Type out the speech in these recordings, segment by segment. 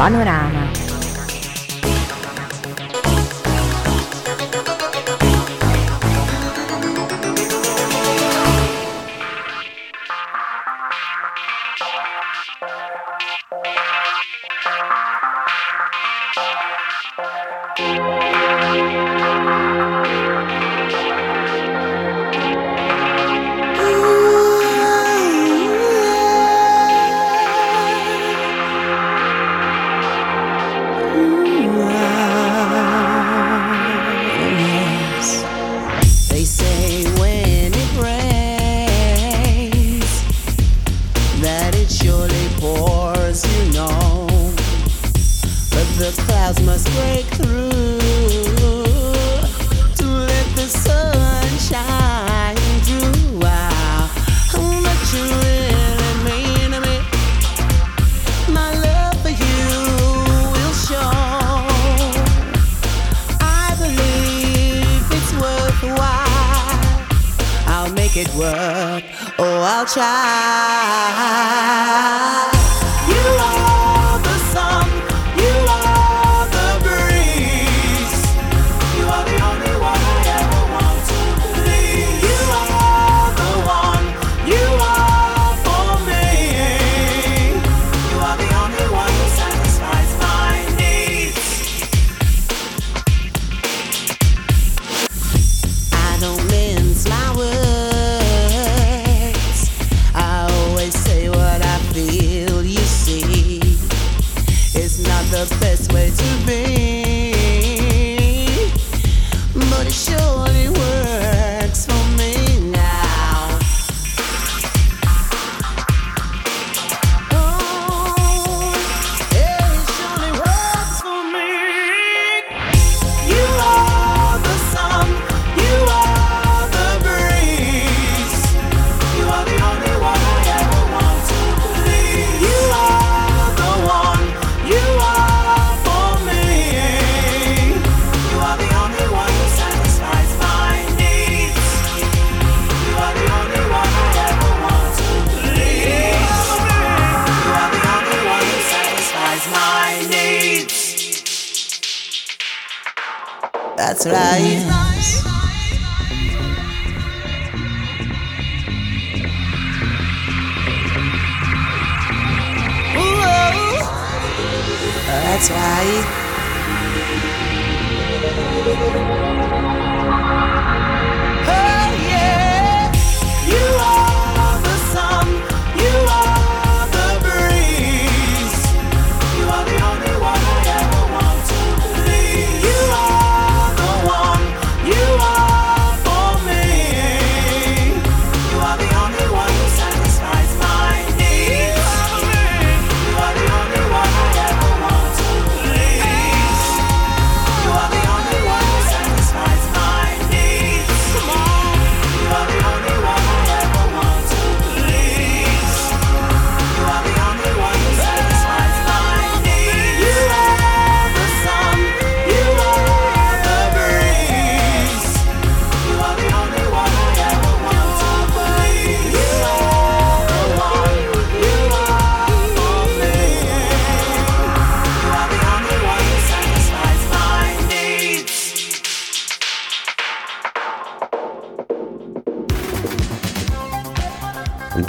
Panoráma.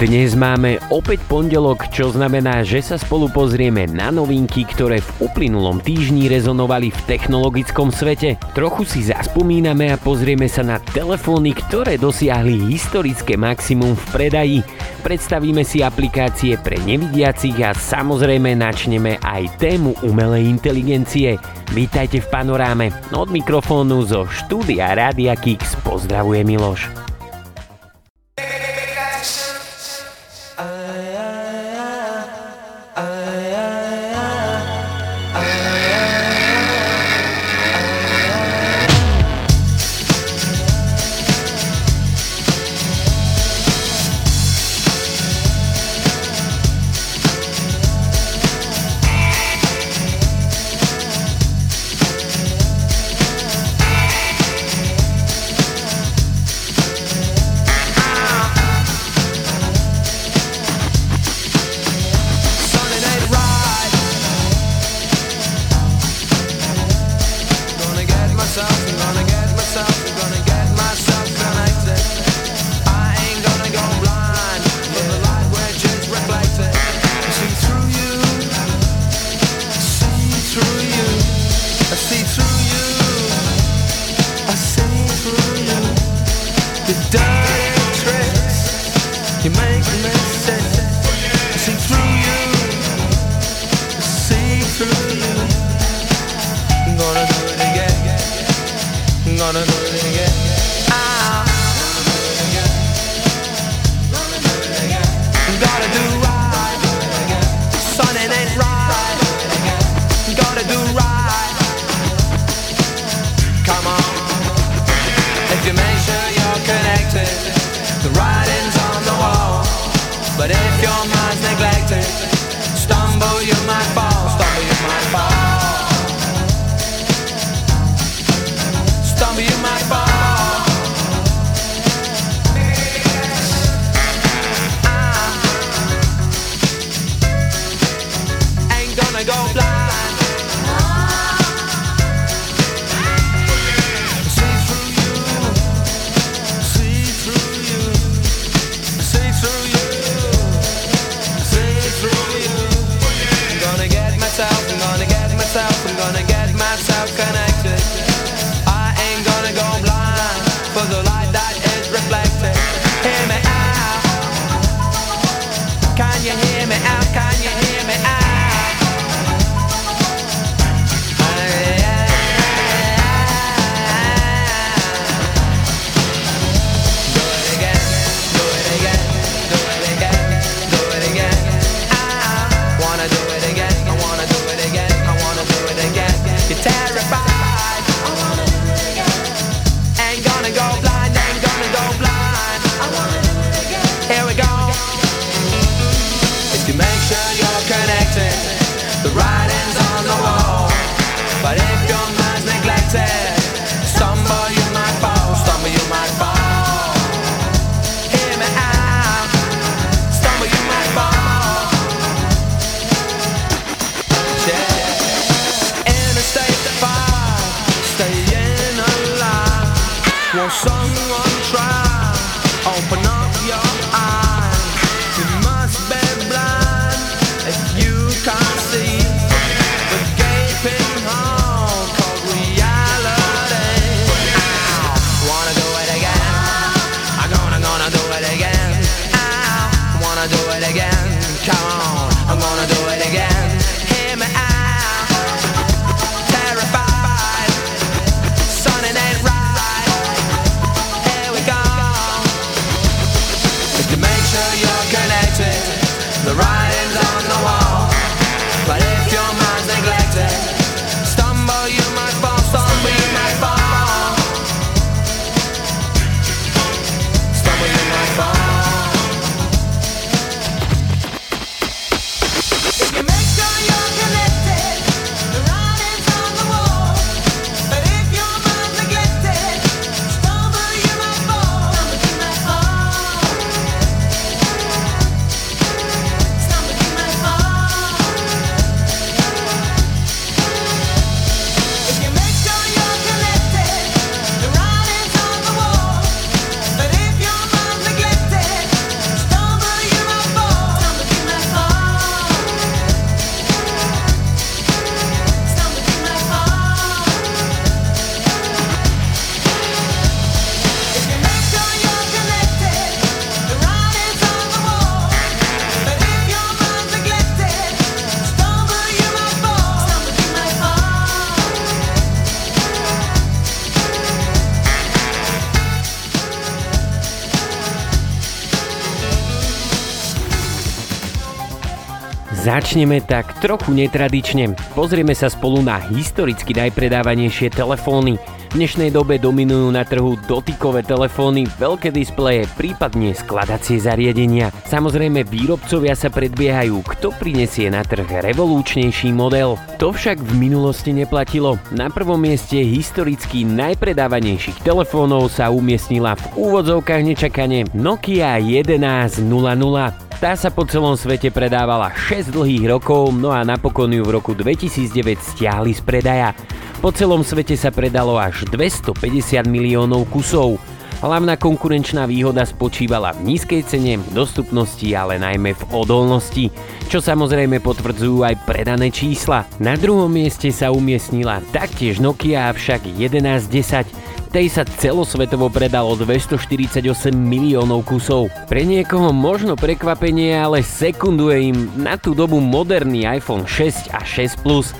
Dnes máme opäť pondelok, čo znamená, že sa spolu pozrieme na novinky, ktoré v uplynulom týždni rezonovali v technologickom svete. Trochu si zaspomíname a pozrieme sa na telefóny, ktoré dosiahli historické maximum v predaji. Predstavíme si aplikácie pre nevidiacich a samozrejme načneme aj tému umelej inteligencie. Vítajte v panoráme. Od mikrofónu zo štúdia Rádia Kix pozdravuje Miloš. gonna do it again. Začneme tak trochu netradične. Pozrieme sa spolu na historicky najpredávanejšie telefóny. V dnešnej dobe dominujú na trhu dotykové telefóny, veľké displeje, prípadne skladacie zariadenia. Samozrejme výrobcovia sa predbiehajú, kto prinesie na trh revolúčnejší model. To však v minulosti neplatilo. Na prvom mieste historicky najpredávanejších telefónov sa umiestnila v úvodzovkách nečakane Nokia 1100. Tá sa po celom svete predávala 6 dlhých rokov, no a napokon ju v roku 2009 stiahli z predaja. Po celom svete sa predalo až 250 miliónov kusov. Hlavná konkurenčná výhoda spočívala v nízkej cene, dostupnosti, ale najmä v odolnosti, čo samozrejme potvrdzujú aj predané čísla. Na druhom mieste sa umiestnila taktiež Nokia, avšak 1110, tej sa celosvetovo predalo 248 miliónov kusov. Pre niekoho možno prekvapenie, ale sekunduje im na tú dobu moderný iPhone 6 a 6 Plus.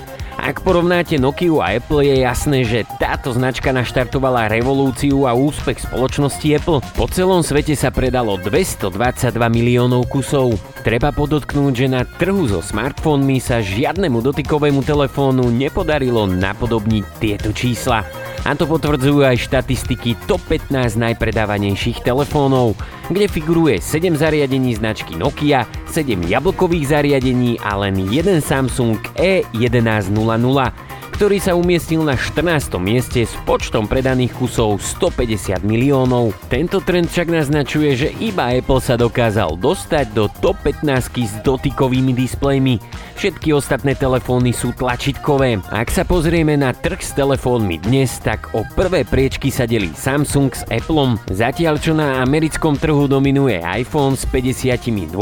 Ak porovnáte Nokia a Apple je jasné, že táto značka naštartovala revolúciu a úspech spoločnosti Apple. Po celom svete sa predalo 222 miliónov kusov. Treba podotknúť, že na trhu so smartfónmi sa žiadnemu dotykovému telefónu nepodarilo napodobniť tieto čísla. A to potvrdzujú aj štatistiky top 15 najpredávanejších telefónov, kde figuruje 7 zariadení značky Nokia, 7 jablkových zariadení a len jeden Samsung E1100 ktorý sa umiestnil na 14. mieste s počtom predaných kusov 150 miliónov. Tento trend však naznačuje, že iba Apple sa dokázal dostať do top 15 s dotykovými displejmi. Všetky ostatné telefóny sú tlačítkové. Ak sa pozrieme na trh s telefónmi dnes, tak o prvé priečky sa delí Samsung s Appleom, zatiaľ čo na americkom trhu dominuje iPhone s 52%,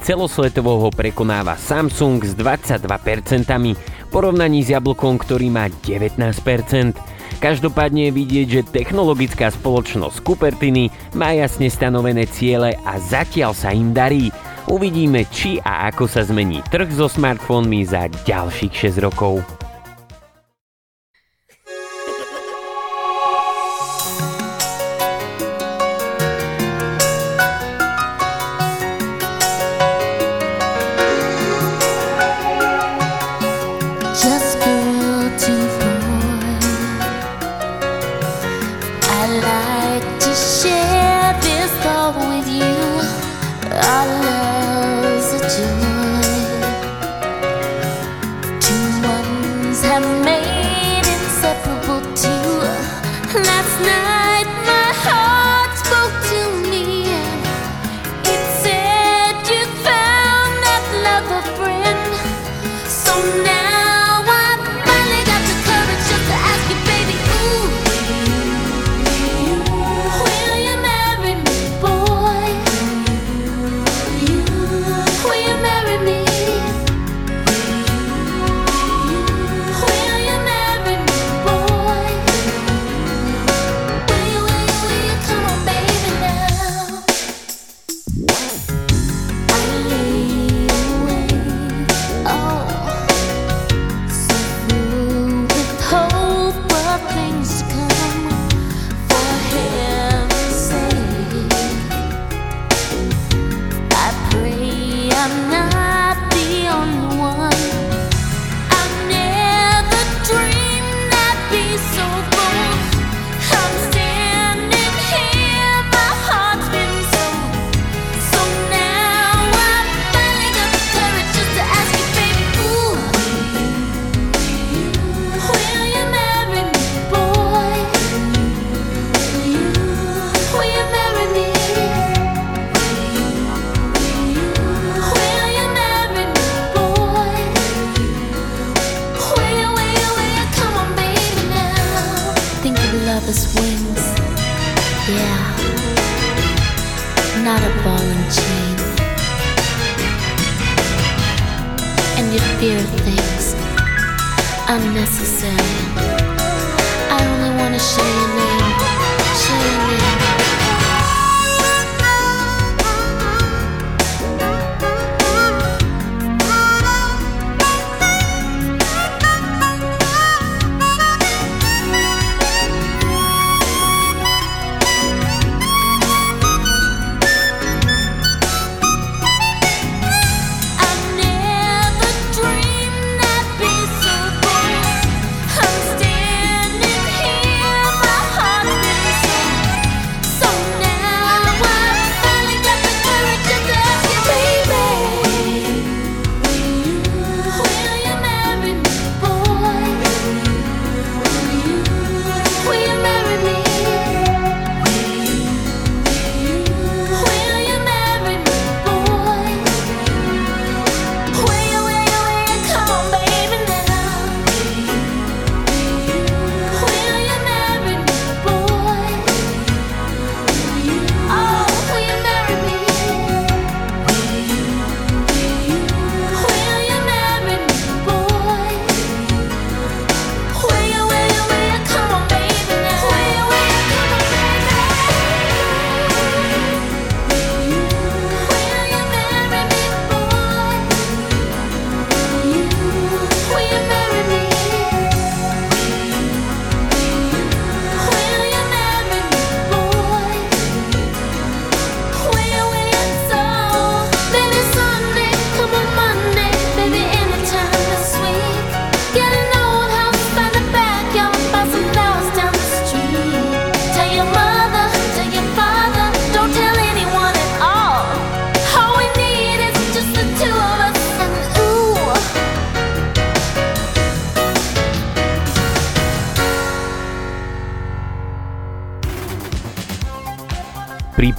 celosvetovo ho prekonáva Samsung s 22% porovnaní s jablkom, ktorý má 19%. Každopádne je vidieť, že technologická spoločnosť Cupertiny má jasne stanovené ciele a zatiaľ sa im darí. Uvidíme, či a ako sa zmení trh so smartfónmi za ďalších 6 rokov.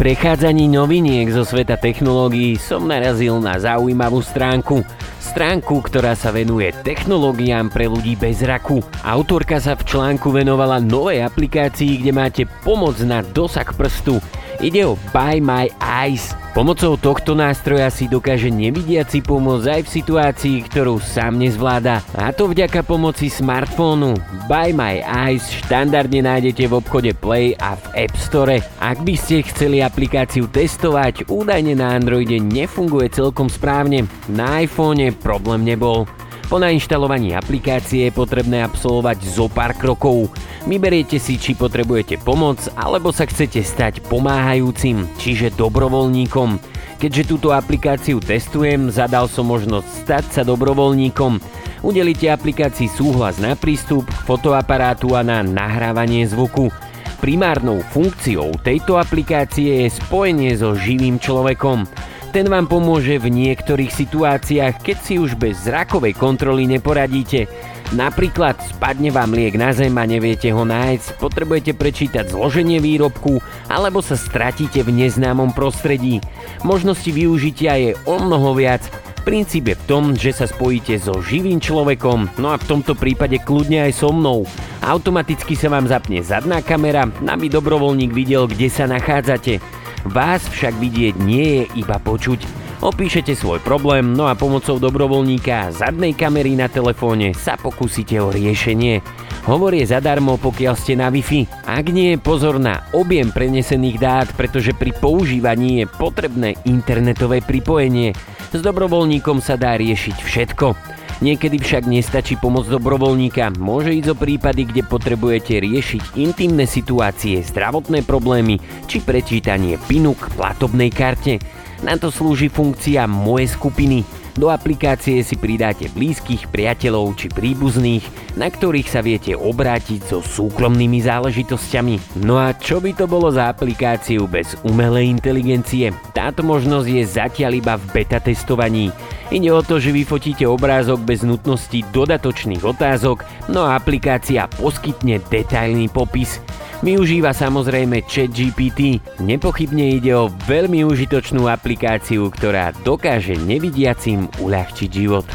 Prechádzaní noviniek zo sveta technológií som narazil na zaujímavú stránku. Stránku, ktorá sa venuje technológiám pre ľudí bez raku. Autorka sa v článku venovala novej aplikácii, kde máte pomoc na dosah prstu. Ide o Buy My Eyes. Pomocou tohto nástroja si dokáže nevidiaci pomôcť aj v situácii, ktorú sám nezvláda. A to vďaka pomoci smartfónu. Buy My Eyes štandardne nájdete v obchode Play a v App Store. Ak by ste chceli aplikáciu testovať, údajne na Androide nefunguje celkom správne. Na iPhone problém nebol. Po nainštalovaní aplikácie je potrebné absolvovať zo pár krokov. Vyberiete si, či potrebujete pomoc, alebo sa chcete stať pomáhajúcim, čiže dobrovoľníkom. Keďže túto aplikáciu testujem, zadal som možnosť stať sa dobrovoľníkom. Udelíte aplikácii súhlas na prístup fotoaparátu a na nahrávanie zvuku. Primárnou funkciou tejto aplikácie je spojenie so živým človekom. Ten vám pomôže v niektorých situáciách, keď si už bez zrakovej kontroly neporadíte. Napríklad spadne vám liek na zem a neviete ho nájsť, potrebujete prečítať zloženie výrobku alebo sa stratíte v neznámom prostredí. Možnosti využitia je o mnoho viac. Princíp je v tom, že sa spojíte so živým človekom, no a v tomto prípade kľudne aj so mnou. Automaticky sa vám zapne zadná kamera, aby dobrovoľník videl, kde sa nachádzate. Vás však vidieť nie je iba počuť. Opíšete svoj problém, no a pomocou dobrovoľníka zadnej kamery na telefóne sa pokúsite o riešenie. Hovor je zadarmo, pokiaľ ste na Wi-Fi. Ak nie, pozor na objem prenesených dát, pretože pri používaní je potrebné internetové pripojenie. S dobrovoľníkom sa dá riešiť všetko. Niekedy však nestačí pomoc dobrovoľníka. Môže ísť o prípady, kde potrebujete riešiť intimné situácie, zdravotné problémy či prečítanie pinu k platobnej karte. Na to slúži funkcia Moje skupiny. Do aplikácie si pridáte blízkych, priateľov či príbuzných, na ktorých sa viete obrátiť so súkromnými záležitosťami. No a čo by to bolo za aplikáciu bez umelej inteligencie? Táto možnosť je zatiaľ iba v beta testovaní. Ide o to, že vyfotíte obrázok bez nutnosti dodatočných otázok, no a aplikácia poskytne detailný popis. Využíva samozrejme ChatGPT. Nepochybne ide o veľmi užitočnú aplikáciu, ktorá dokáže nevidiacim uľahčiť život.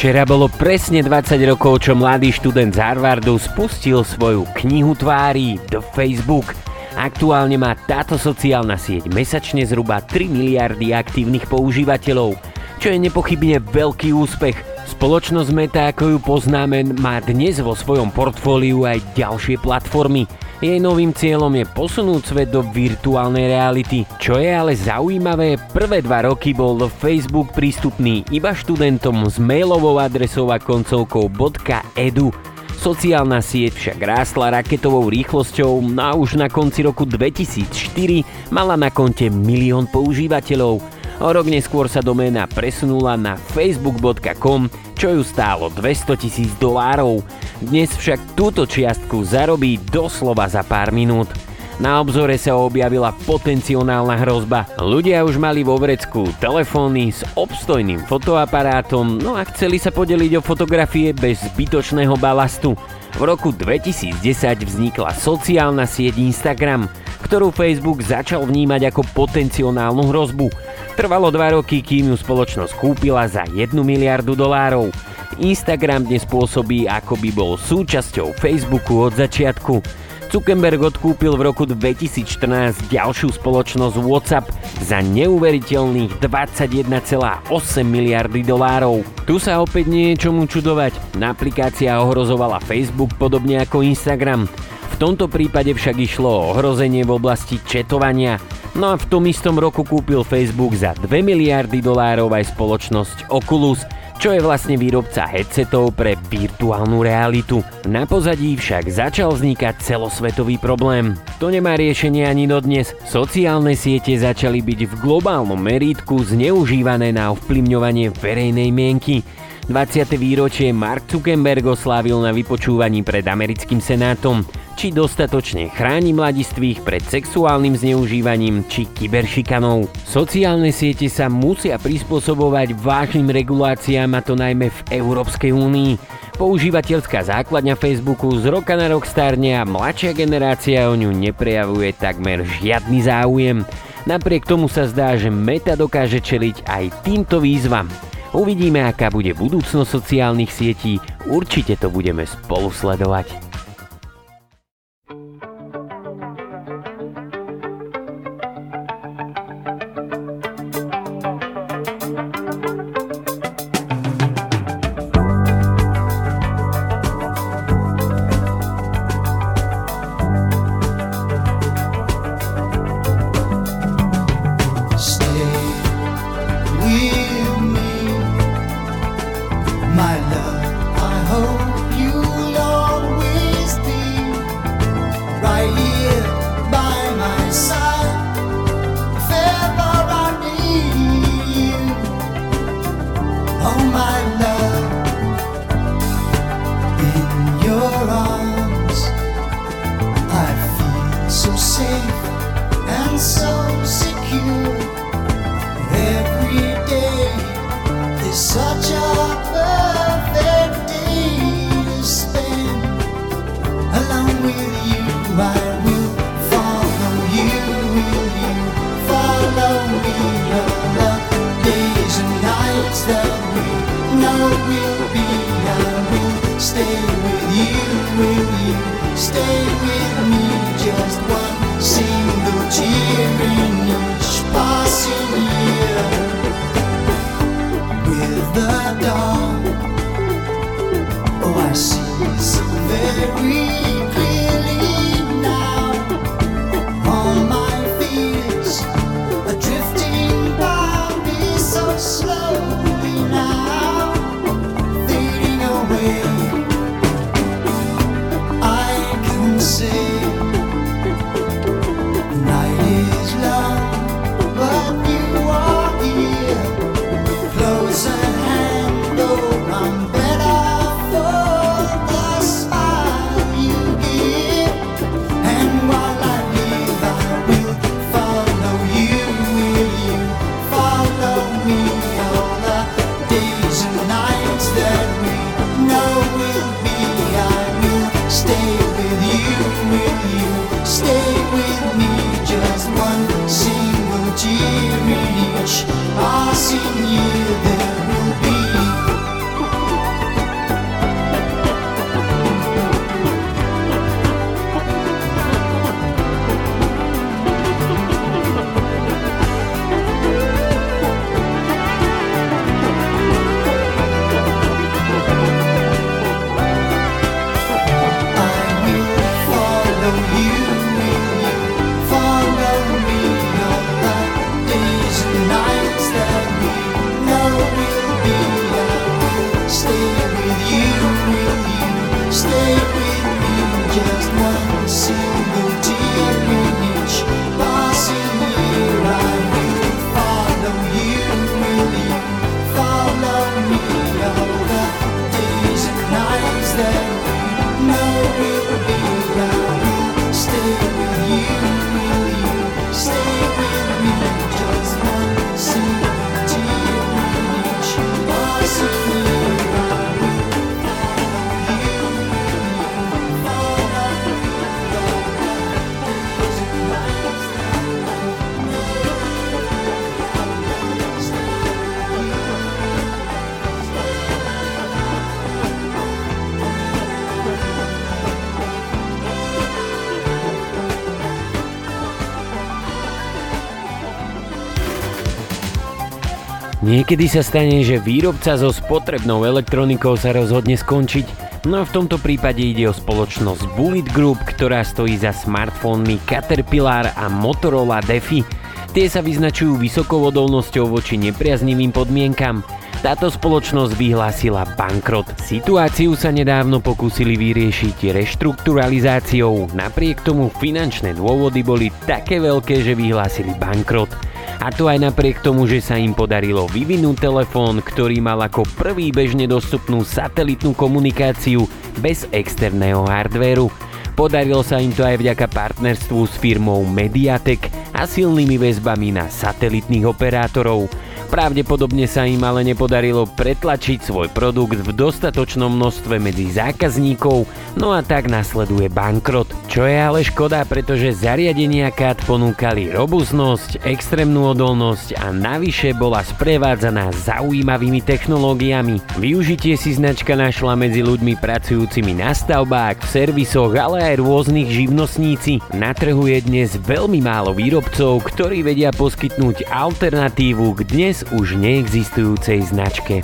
Včera bolo presne 20 rokov, čo mladý študent z Harvardu spustil svoju knihu tvári do Facebook. Aktuálne má táto sociálna sieť mesačne zhruba 3 miliardy aktívnych používateľov, čo je nepochybne veľký úspech. Spoločnosť Meta, ako ju poznáme, má dnes vo svojom portfóliu aj ďalšie platformy – jej novým cieľom je posunúť svet do virtuálnej reality. Čo je ale zaujímavé, prvé dva roky bol Facebook prístupný iba študentom s mailovou adresou a koncovkou .edu. Sociálna sieť však rástla raketovou rýchlosťou a už na konci roku 2004 mala na konte milión používateľov. O rok neskôr sa doména presunula na facebook.com, čo ju stálo 200 tisíc dolárov. Dnes však túto čiastku zarobí doslova za pár minút. Na obzore sa objavila potenciálna hrozba. Ľudia už mali vo vrecku telefóny s obstojným fotoaparátom, no a chceli sa podeliť o fotografie bez zbytočného balastu. V roku 2010 vznikla sociálna sieť Instagram, ktorú Facebook začal vnímať ako potenciálnu hrozbu. Trvalo dva roky, kým ju spoločnosť kúpila za 1 miliardu dolárov. Instagram dnes pôsobí ako by bol súčasťou Facebooku od začiatku. Zuckerberg odkúpil v roku 2014 ďalšiu spoločnosť WhatsApp za neuveriteľných 21,8 miliardy dolárov. Tu sa opäť nie je čomu čudovať. Aplikácia ohrozovala Facebook podobne ako Instagram. V tomto prípade však išlo o ohrozenie v oblasti četovania. No a v tom istom roku kúpil Facebook za 2 miliardy dolárov aj spoločnosť Oculus – čo je vlastne výrobca headsetov pre virtuálnu realitu. Na pozadí však začal vznikať celosvetový problém. To nemá riešenie ani dodnes. Sociálne siete začali byť v globálnom meritku zneužívané na ovplyvňovanie verejnej mienky. 20. výročie Mark Zuckerberg oslávil na vypočúvaní pred americkým senátom či dostatočne chráni mladistvých pred sexuálnym zneužívaním či kyberšikanou. Sociálne siete sa musia prispôsobovať vážnym reguláciám a to najmä v Európskej únii. Používateľská základňa Facebooku z roka na rok starne a mladšia generácia o ňu neprejavuje takmer žiadny záujem. Napriek tomu sa zdá, že Meta dokáže čeliť aj týmto výzvam. Uvidíme, aká bude budúcnosť sociálnych sietí, určite to budeme spolu sledovať. my dawn. Oh, I see something real. Niekedy sa stane, že výrobca so spotrebnou elektronikou sa rozhodne skončiť, no v tomto prípade ide o spoločnosť Bullet Group, ktorá stojí za smartfónmi Caterpillar a Motorola Defi. Tie sa vyznačujú vysokou odolnosťou voči nepriaznivým podmienkam. Táto spoločnosť vyhlásila bankrot. Situáciu sa nedávno pokúsili vyriešiť reštrukturalizáciou, napriek tomu finančné dôvody boli také veľké, že vyhlásili bankrot. A to aj napriek tomu, že sa im podarilo vyvinúť telefón, ktorý mal ako prvý bežne dostupnú satelitnú komunikáciu bez externého hardvéru. Podarilo sa im to aj vďaka partnerstvu s firmou Mediatek a silnými väzbami na satelitných operátorov. Pravdepodobne sa im ale nepodarilo pretlačiť svoj produkt v dostatočnom množstve medzi zákazníkov, no a tak nasleduje bankrot. Čo je ale škoda, pretože zariadenia CAD ponúkali robustnosť, extrémnu odolnosť a navyše bola sprevádzaná zaujímavými technológiami. Využitie si značka našla medzi ľuďmi pracujúcimi na stavbách, v servisoch, ale aj rôznych živnostníci. Na trhu je dnes veľmi málo výrobcov, ktorí vedia poskytnúť alternatívu k dnes už neexistujúcej značke.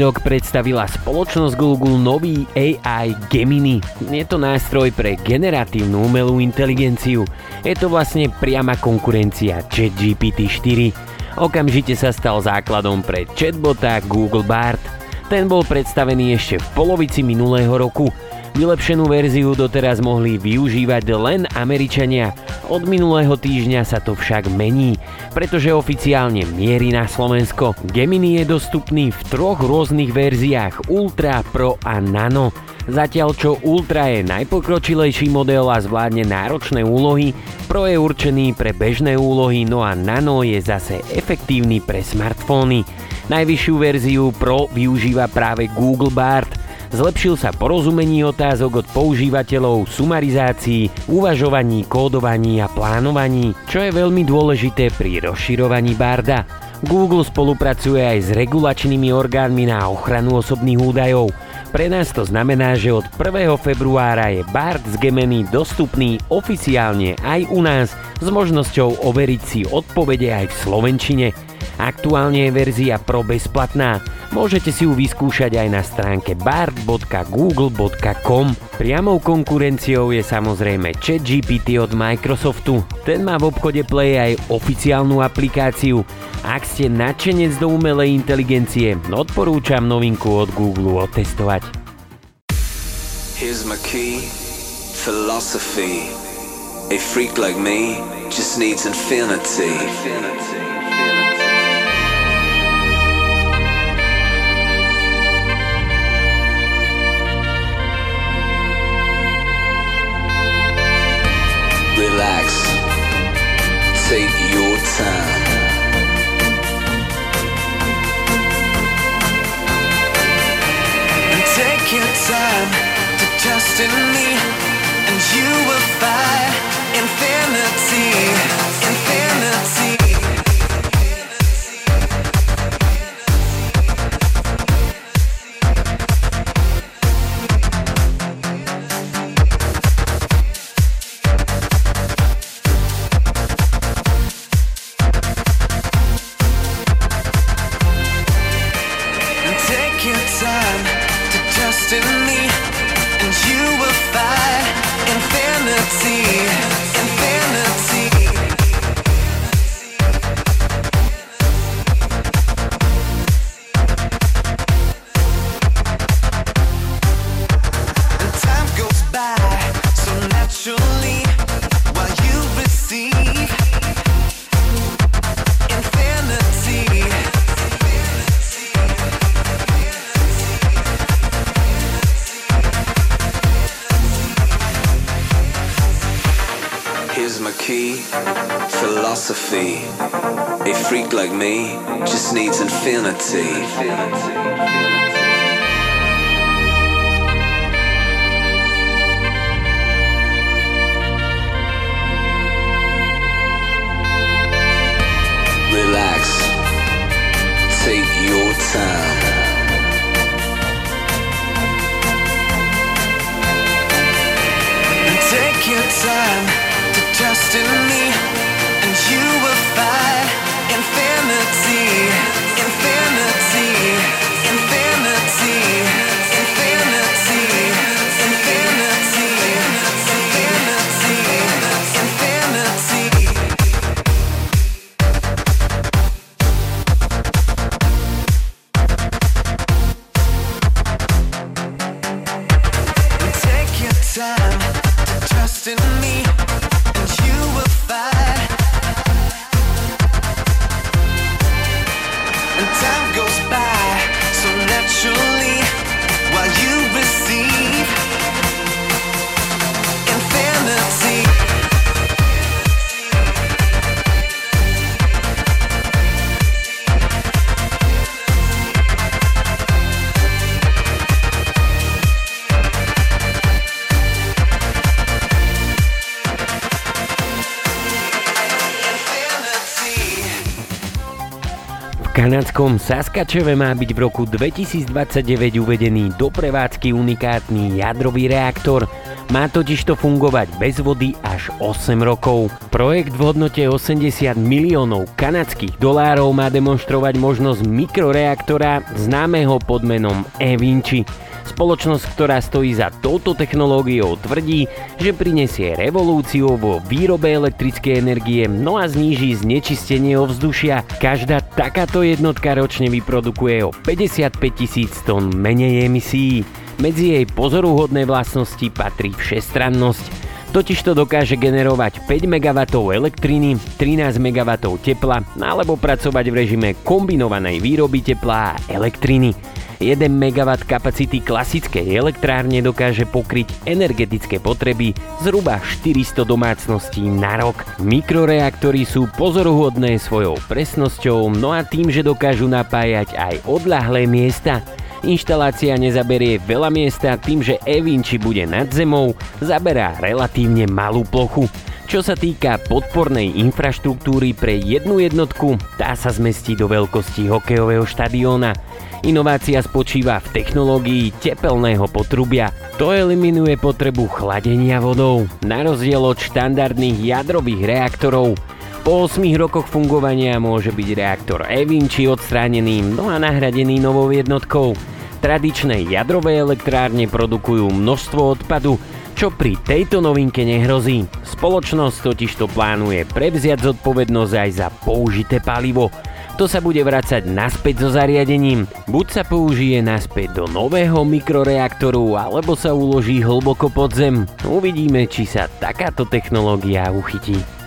Rok predstavila spoločnosť Google nový AI Gemini. Je to nástroj pre generatívnu umelú inteligenciu. Je to vlastne priama konkurencia ChatGPT 4. Okamžite sa stal základom pre chatbota Google Bard. Ten bol predstavený ešte v polovici minulého roku Vylepšenú verziu doteraz mohli využívať len Američania. Od minulého týždňa sa to však mení, pretože oficiálne mierí na Slovensko. Gemini je dostupný v troch rôznych verziách Ultra, Pro a Nano. Zatiaľ čo Ultra je najpokročilejší model a zvládne náročné úlohy, Pro je určený pre bežné úlohy, no a Nano je zase efektívny pre smartfóny. Najvyššiu verziu Pro využíva práve Google Bard, Zlepšil sa porozumení otázok od používateľov, sumarizácií, uvažovaní, kódovaní a plánovaní, čo je veľmi dôležité pri rozširovaní Barda. Google spolupracuje aj s regulačnými orgánmi na ochranu osobných údajov. Pre nás to znamená, že od 1. februára je Bard z Gemini dostupný oficiálne aj u nás s možnosťou overiť si odpovede aj v Slovenčine. Aktuálne je verzia Pro bezplatná. Môžete si ju vyskúšať aj na stránke bard.google.com. Priamou konkurenciou je samozrejme ChatGPT od Microsoftu. Ten má v obchode Play aj oficiálnu aplikáciu. Ak ste nadšenec do umelej inteligencie, odporúčam novinku od Google otestovať. Here's my key, philosophy. A freak like me just needs infinity. infinity. Relax. Take your time. Take your time to trust in me, and you will find infinity. Infinity. Kanadskom Saskačeve má byť v roku 2029 uvedený do prevádzky unikátny jadrový reaktor. Má totiž to fungovať bez vody až 8 rokov. Projekt v hodnote 80 miliónov kanadských dolárov má demonstrovať možnosť mikroreaktora známeho pod menom E-Vinci. Spoločnosť, ktorá stojí za touto technológiou, tvrdí, že prinesie revolúciu vo výrobe elektrickej energie, no a zníži znečistenie ovzdušia. Každá takáto jednotka ročne vyprodukuje o 55 tisíc tón menej emisí. Medzi jej pozoruhodné vlastnosti patrí všestrannosť. Totiž to dokáže generovať 5 MW elektriny, 13 MW tepla alebo pracovať v režime kombinovanej výroby tepla a elektriny. 1 MW kapacity klasickej elektrárne dokáže pokryť energetické potreby zhruba 400 domácností na rok. Mikroreaktory sú pozoruhodné svojou presnosťou, no a tým, že dokážu napájať aj odľahlé miesta. Inštalácia nezaberie veľa miesta tým, že Evinči bude nad zemou, zaberá relatívne malú plochu. Čo sa týka podpornej infraštruktúry pre jednu jednotku, tá sa zmestí do veľkosti hokejového štadióna. Inovácia spočíva v technológii tepelného potrubia. To eliminuje potrebu chladenia vodou, na rozdiel od štandardných jadrových reaktorov. Po 8 rokoch fungovania môže byť reaktor Evinči odstránený no a nahradený novou jednotkou. Tradičné jadrové elektrárne produkujú množstvo odpadu, čo pri tejto novinke nehrozí. Spoločnosť totiž to plánuje prevziať zodpovednosť aj za použité palivo. To sa bude vracať naspäť so zariadením. Buď sa použije naspäť do nového mikroreaktoru, alebo sa uloží hlboko pod zem. Uvidíme, či sa takáto technológia uchytí.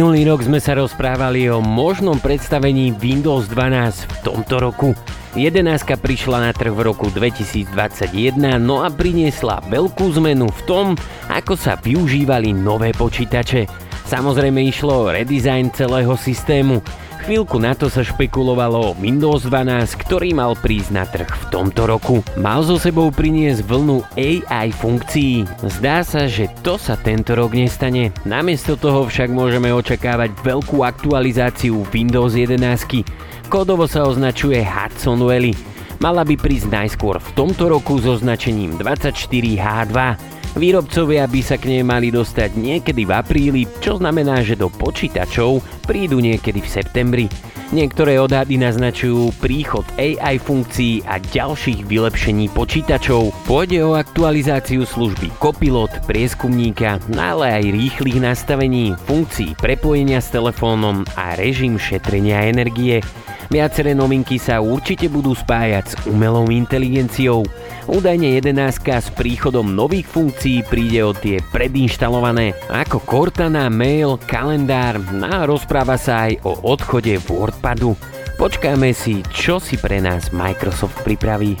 Minulý rok sme sa rozprávali o možnom predstavení Windows 12 v tomto roku. 11 prišla na trh v roku 2021, no a priniesla veľkú zmenu v tom, ako sa využívali nové počítače. Samozrejme išlo o redesign celého systému. Chvíľku na to sa špekulovalo o Windows 12, ktorý mal prísť na trh v tomto roku. Mal so sebou priniesť vlnu AI funkcií. Zdá sa, že to sa tento rok nestane. Namiesto toho však môžeme očakávať veľkú aktualizáciu Windows 11. Kódovo sa označuje Hudson Valley. Mala by prísť najskôr v tomto roku so označením 24H2. Výrobcovia by sa k nej mali dostať niekedy v apríli, čo znamená, že do počítačov prídu niekedy v septembri. Niektoré odhady naznačujú príchod AI funkcií a ďalších vylepšení počítačov. Pôjde o aktualizáciu služby Copilot, prieskumníka, no ale aj rýchlych nastavení, funkcií prepojenia s telefónom a režim šetrenia energie. Viaceré novinky sa určite budú spájať s umelou inteligenciou. Údajne 11 s príchodom nových funkcií príde o tie predinštalované ako Cortana, mail, kalendár a rozpráva sa aj o odchode WordPadu. Počkáme si, čo si pre nás Microsoft pripraví.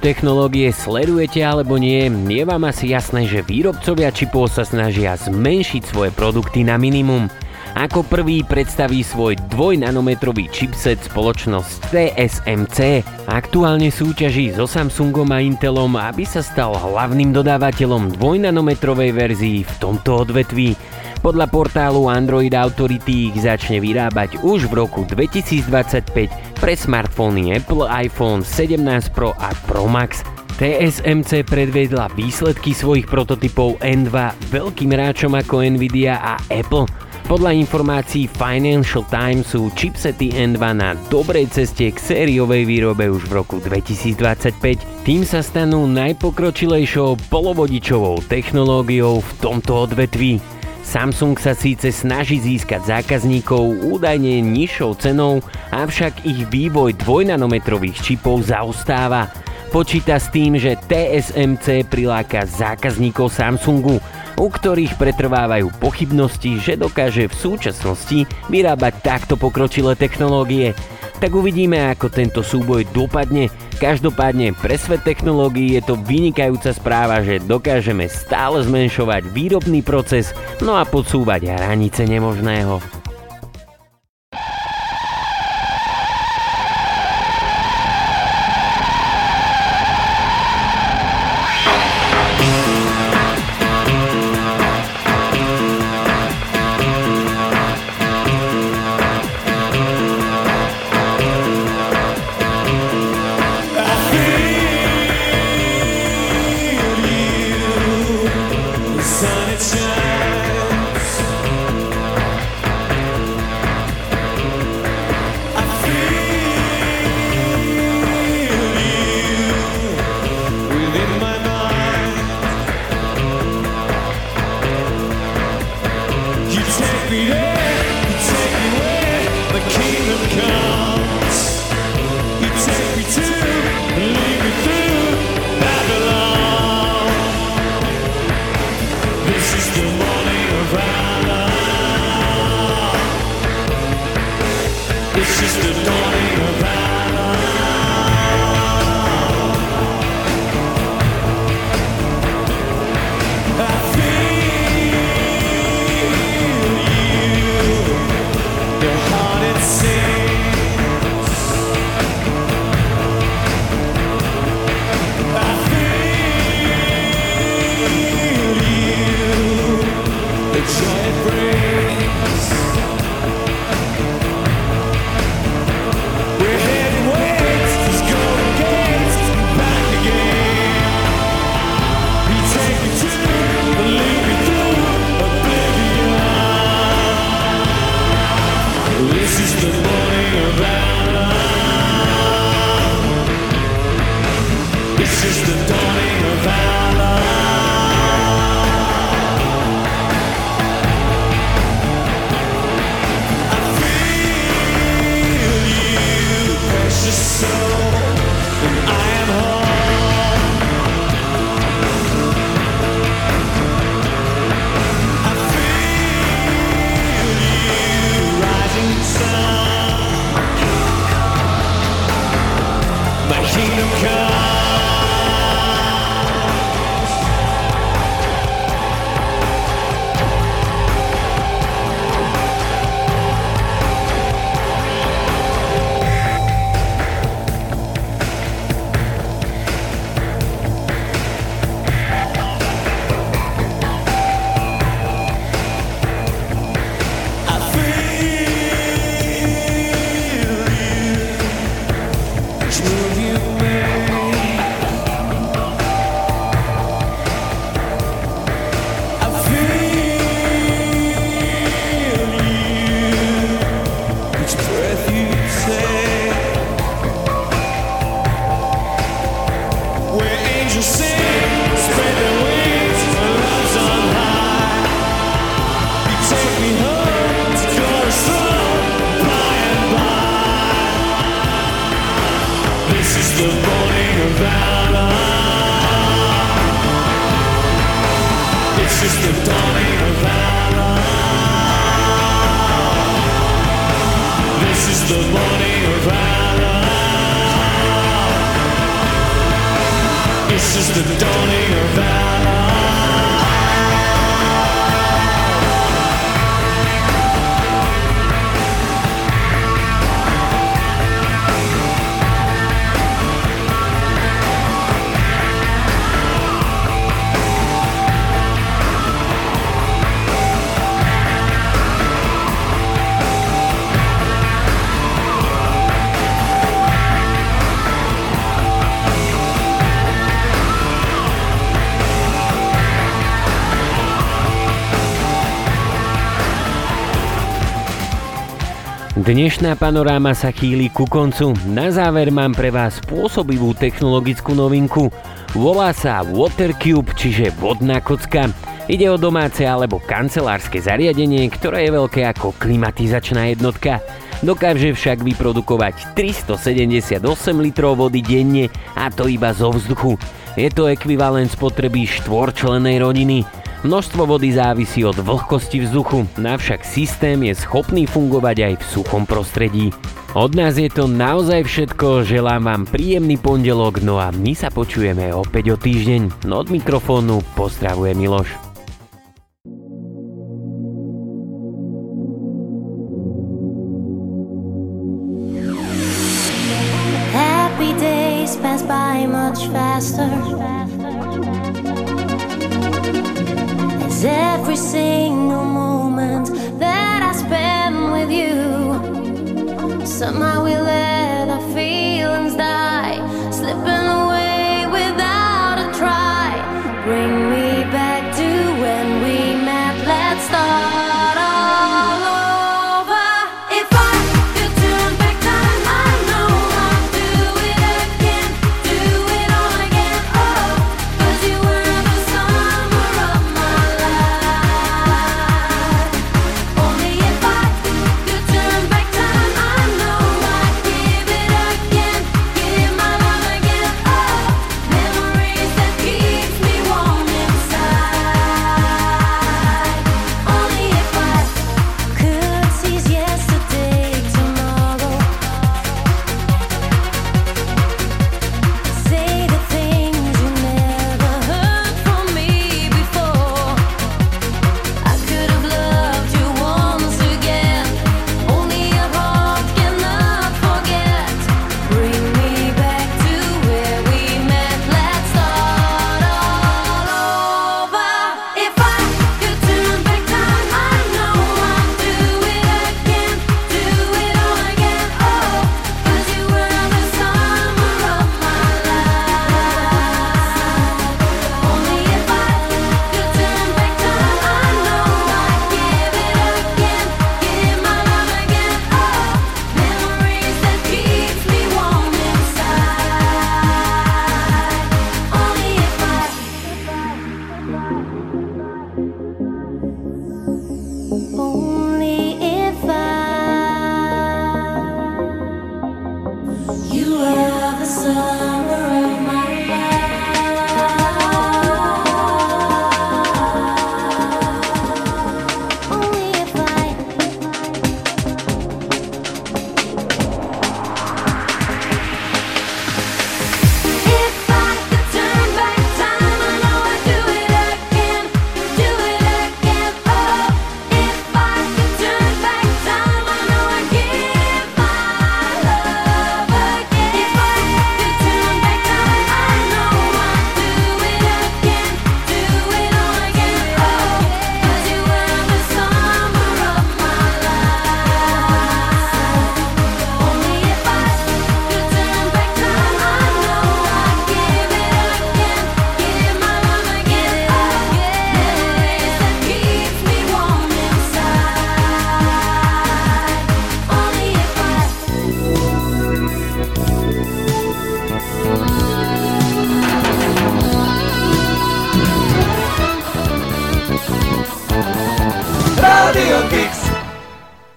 Technológie sledujete alebo nie, je vám asi jasné, že výrobcovia čipov sa snažia zmenšiť svoje produkty na minimum. Ako prvý predstaví svoj 2-nanometrový chipset spoločnosť TSMC. Aktuálne súťaží so Samsungom a Intelom, aby sa stal hlavným dodávateľom 2-nanometrovej verzii v tomto odvetví. Podľa portálu Android Authority ich začne vyrábať už v roku 2025 pre smartfóny Apple iPhone 17 Pro a Pro Max. TSMC predvedla výsledky svojich prototypov N2 veľkým hráčom ako Nvidia a Apple. Podľa informácií Financial Times sú chipsety N2 na dobrej ceste k sériovej výrobe už v roku 2025. Tým sa stanú najpokročilejšou polovodičovou technológiou v tomto odvetví. Samsung sa síce snaží získať zákazníkov údajne nižšou cenou, avšak ich vývoj dvojnanometrových čipov zaostáva. Počíta s tým, že TSMC priláka zákazníkov Samsungu, u ktorých pretrvávajú pochybnosti, že dokáže v súčasnosti vyrábať takto pokročilé technológie tak uvidíme, ako tento súboj dopadne. Každopádne pre svet technológií je to vynikajúca správa, že dokážeme stále zmenšovať výrobný proces, no a podsúvať hranice nemožného. Dnešná panoráma sa chýli ku koncu. Na záver mám pre vás pôsobivú technologickú novinku. Volá sa Watercube, čiže vodná kocka. Ide o domáce alebo kancelárske zariadenie, ktoré je veľké ako klimatizačná jednotka. Dokáže však vyprodukovať 378 litrov vody denne a to iba zo vzduchu. Je to ekvivalent spotreby štvorčlenej rodiny. Množstvo vody závisí od vlhkosti vzduchu, navšak systém je schopný fungovať aj v suchom prostredí. Od nás je to naozaj všetko, želám vám príjemný pondelok, no a my sa počujeme opäť o týždeň. Od mikrofónu pozdravuje Miloš.